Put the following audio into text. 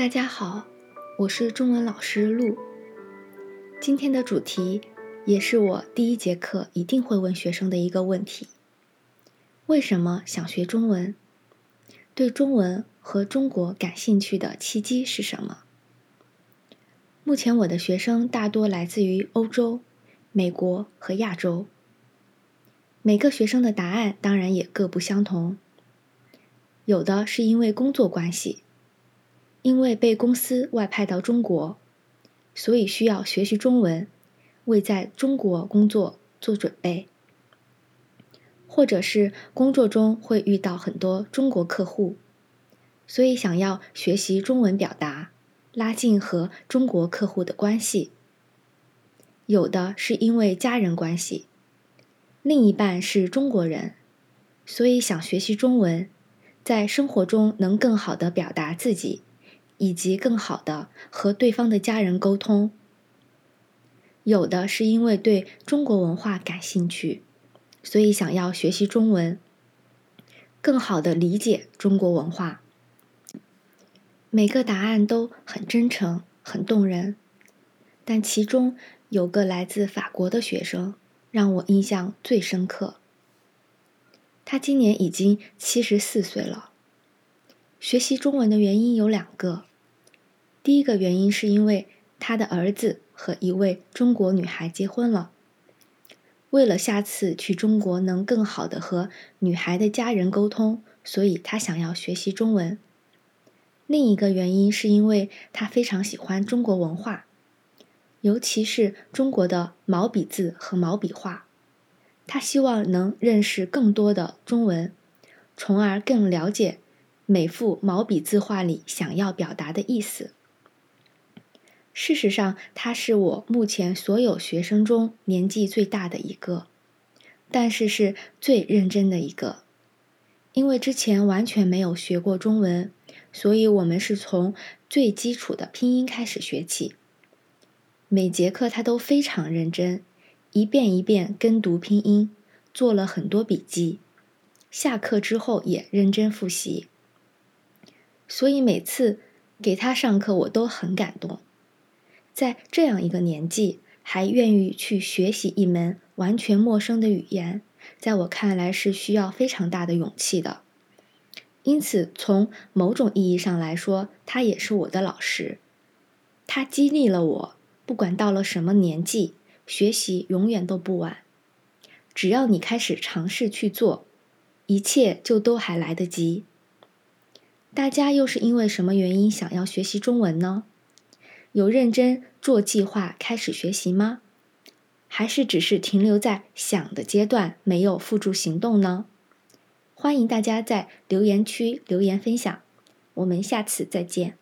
大家好，我是中文老师陆。今天的主题也是我第一节课一定会问学生的一个问题：为什么想学中文？对中文和中国感兴趣的契机是什么？目前我的学生大多来自于欧洲、美国和亚洲。每个学生的答案当然也各不相同，有的是因为工作关系。因为被公司外派到中国，所以需要学习中文，为在中国工作做准备；或者是工作中会遇到很多中国客户，所以想要学习中文表达，拉近和中国客户的关系。有的是因为家人关系，另一半是中国人，所以想学习中文，在生活中能更好的表达自己。以及更好的和对方的家人沟通，有的是因为对中国文化感兴趣，所以想要学习中文，更好的理解中国文化。每个答案都很真诚、很动人，但其中有个来自法国的学生让我印象最深刻。他今年已经七十四岁了。学习中文的原因有两个。第一个原因是因为他的儿子和一位中国女孩结婚了，为了下次去中国能更好的和女孩的家人沟通，所以他想要学习中文。另一个原因是因为他非常喜欢中国文化，尤其是中国的毛笔字和毛笔画，他希望能认识更多的中文，从而更了解每幅毛笔字画里想要表达的意思。事实上，他是我目前所有学生中年纪最大的一个，但是是最认真的一个。因为之前完全没有学过中文，所以我们是从最基础的拼音开始学起。每节课他都非常认真，一遍一遍跟读拼音，做了很多笔记。下课之后也认真复习。所以每次给他上课，我都很感动。在这样一个年纪，还愿意去学习一门完全陌生的语言，在我看来是需要非常大的勇气的。因此，从某种意义上来说，他也是我的老师。他激励了我，不管到了什么年纪，学习永远都不晚。只要你开始尝试去做，一切就都还来得及。大家又是因为什么原因想要学习中文呢？有认真做计划开始学习吗？还是只是停留在想的阶段，没有付诸行动呢？欢迎大家在留言区留言分享，我们下次再见。